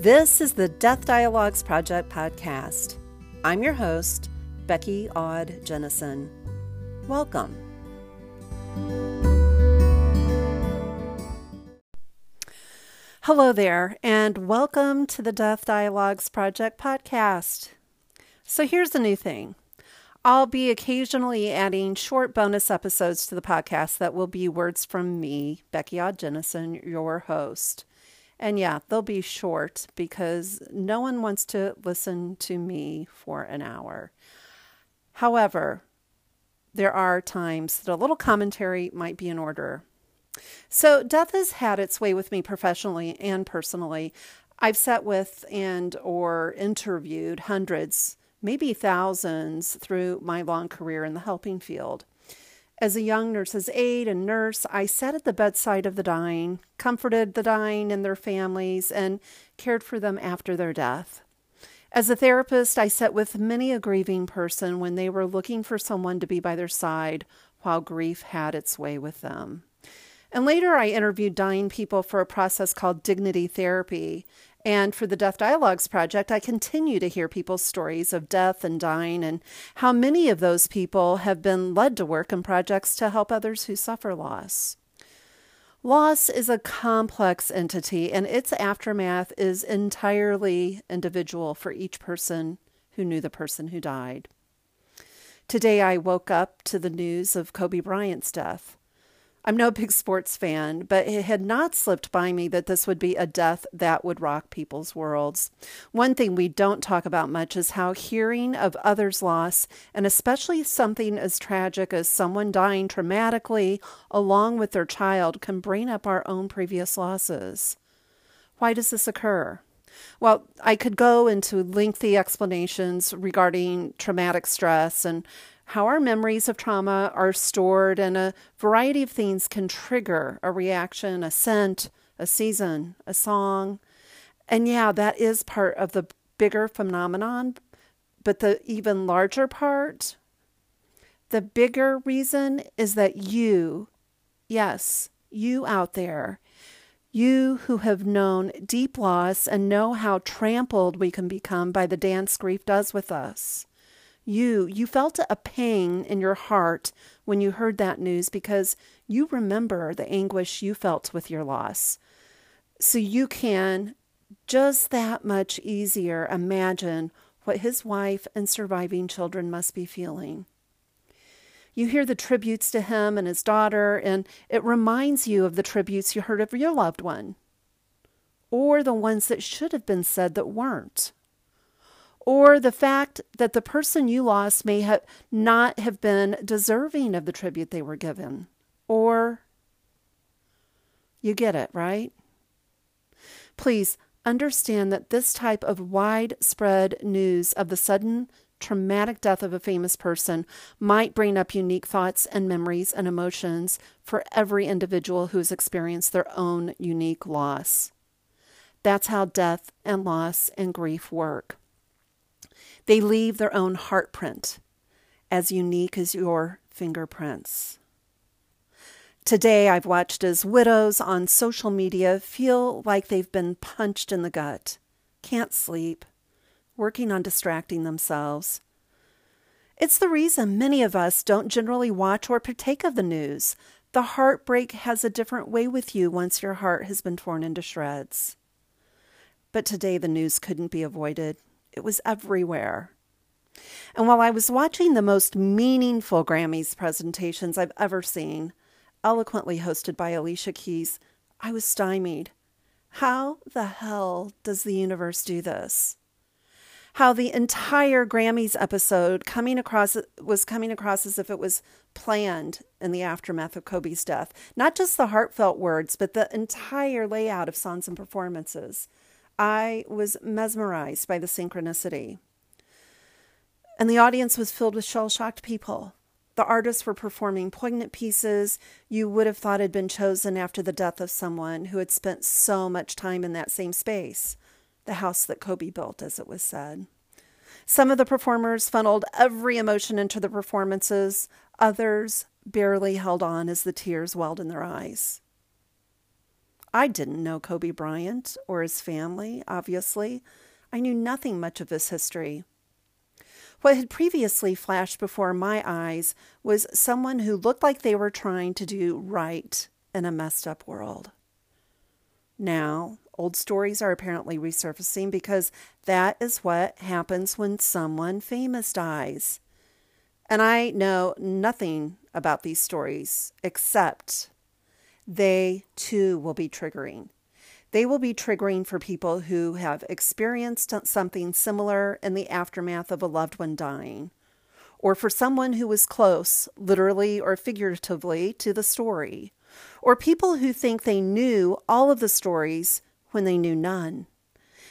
This is the Death Dialogues Project podcast. I'm your host, Becky Aud-Jennison. Welcome. Hello there, and welcome to the Death Dialogues Project podcast. So here's the new thing. I'll be occasionally adding short bonus episodes to the podcast that will be words from me, Becky Aud-Jennison, your host. And yeah, they'll be short because no one wants to listen to me for an hour. However, there are times that a little commentary might be in order. So, death has had its way with me professionally and personally. I've sat with and or interviewed hundreds, maybe thousands through my long career in the helping field. As a young nurse's aide and nurse, I sat at the bedside of the dying, comforted the dying and their families, and cared for them after their death. As a therapist, I sat with many a grieving person when they were looking for someone to be by their side while grief had its way with them. And later, I interviewed dying people for a process called dignity therapy. And for the Death Dialogues Project, I continue to hear people's stories of death and dying and how many of those people have been led to work in projects to help others who suffer loss. Loss is a complex entity, and its aftermath is entirely individual for each person who knew the person who died. Today, I woke up to the news of Kobe Bryant's death. I'm no big sports fan, but it had not slipped by me that this would be a death that would rock people's worlds. One thing we don't talk about much is how hearing of others' loss, and especially something as tragic as someone dying traumatically along with their child, can bring up our own previous losses. Why does this occur? Well, I could go into lengthy explanations regarding traumatic stress and how our memories of trauma are stored, and a variety of things can trigger a reaction, a scent, a season, a song. And yeah, that is part of the bigger phenomenon. But the even larger part, the bigger reason is that you, yes, you out there, you who have known deep loss and know how trampled we can become by the dance grief does with us you you felt a pain in your heart when you heard that news because you remember the anguish you felt with your loss. So you can just that much easier imagine what his wife and surviving children must be feeling. You hear the tributes to him and his daughter and it reminds you of the tributes you heard of your loved one or the ones that should have been said that weren't or the fact that the person you lost may have not have been deserving of the tribute they were given. Or you get it, right? Please understand that this type of widespread news of the sudden traumatic death of a famous person might bring up unique thoughts and memories and emotions for every individual who has experienced their own unique loss. That's how death and loss and grief work. They leave their own heartprint, as unique as your fingerprints. Today, I've watched as widows on social media feel like they've been punched in the gut, can't sleep, working on distracting themselves. It's the reason many of us don't generally watch or partake of the news. The heartbreak has a different way with you once your heart has been torn into shreds. But today, the news couldn't be avoided. It was everywhere. And while I was watching the most meaningful Grammys presentations I've ever seen, eloquently hosted by Alicia Keys, I was stymied. How the hell does the universe do this? How the entire Grammys episode coming across was coming across as if it was planned in the aftermath of Kobe's death. Not just the heartfelt words, but the entire layout of songs and performances. I was mesmerized by the synchronicity. And the audience was filled with shell shocked people. The artists were performing poignant pieces you would have thought had been chosen after the death of someone who had spent so much time in that same space, the house that Kobe built, as it was said. Some of the performers funneled every emotion into the performances, others barely held on as the tears welled in their eyes. I didn't know Kobe Bryant or his family, obviously. I knew nothing much of his history. What had previously flashed before my eyes was someone who looked like they were trying to do right in a messed up world. Now, old stories are apparently resurfacing because that is what happens when someone famous dies. And I know nothing about these stories except they too will be triggering. They will be triggering for people who have experienced something similar in the aftermath of a loved one dying, or for someone who was close, literally or figuratively, to the story, or people who think they knew all of the stories when they knew none.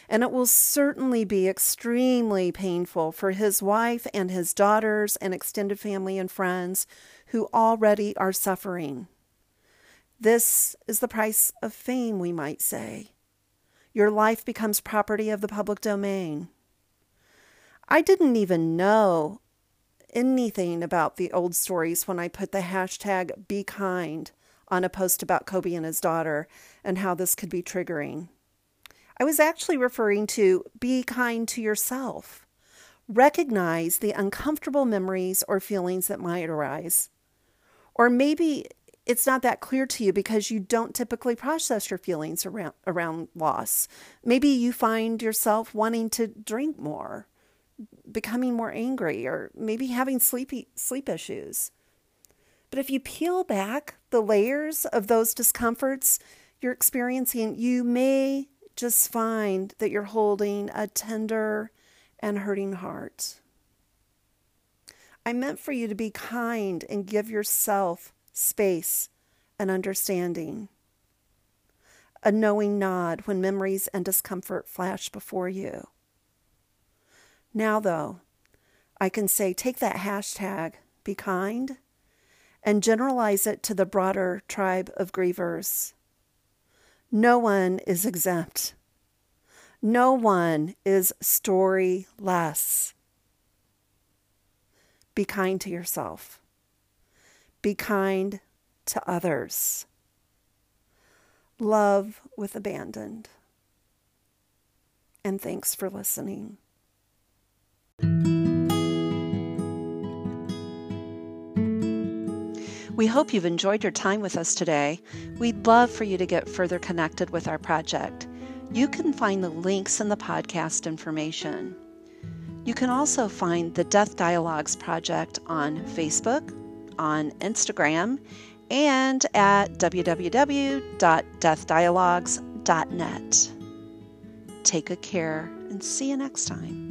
And it will certainly be extremely painful for his wife and his daughters and extended family and friends who already are suffering. This is the price of fame, we might say. Your life becomes property of the public domain. I didn't even know anything about the old stories when I put the hashtag be kind on a post about Kobe and his daughter and how this could be triggering. I was actually referring to be kind to yourself. Recognize the uncomfortable memories or feelings that might arise. Or maybe it's not that clear to you because you don't typically process your feelings around around loss. Maybe you find yourself wanting to drink more, becoming more angry, or maybe having sleepy sleep issues. But if you peel back the layers of those discomforts you're experiencing, you may just find that you're holding a tender and hurting heart. I meant for you to be kind and give yourself space, and understanding. A knowing nod when memories and discomfort flash before you. Now, though, I can say take that hashtag, be kind, and generalize it to the broader tribe of grievers. No one is exempt. No one is storyless. Be kind to yourself. Be kind to others. Love with abandon. And thanks for listening. We hope you've enjoyed your time with us today. We'd love for you to get further connected with our project. You can find the links in the podcast information. You can also find the Death Dialogues Project on Facebook, on Instagram and at www.deathdialogues.net. Take good care and see you next time.